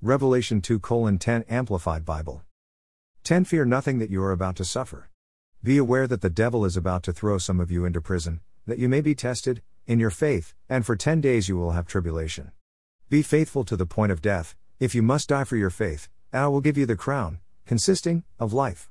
Revelation 2 10 Amplified Bible. 10 Fear nothing that you are about to suffer. Be aware that the devil is about to throw some of you into prison, that you may be tested, in your faith, and for ten days you will have tribulation. Be faithful to the point of death, if you must die for your faith, and I will give you the crown, consisting of life.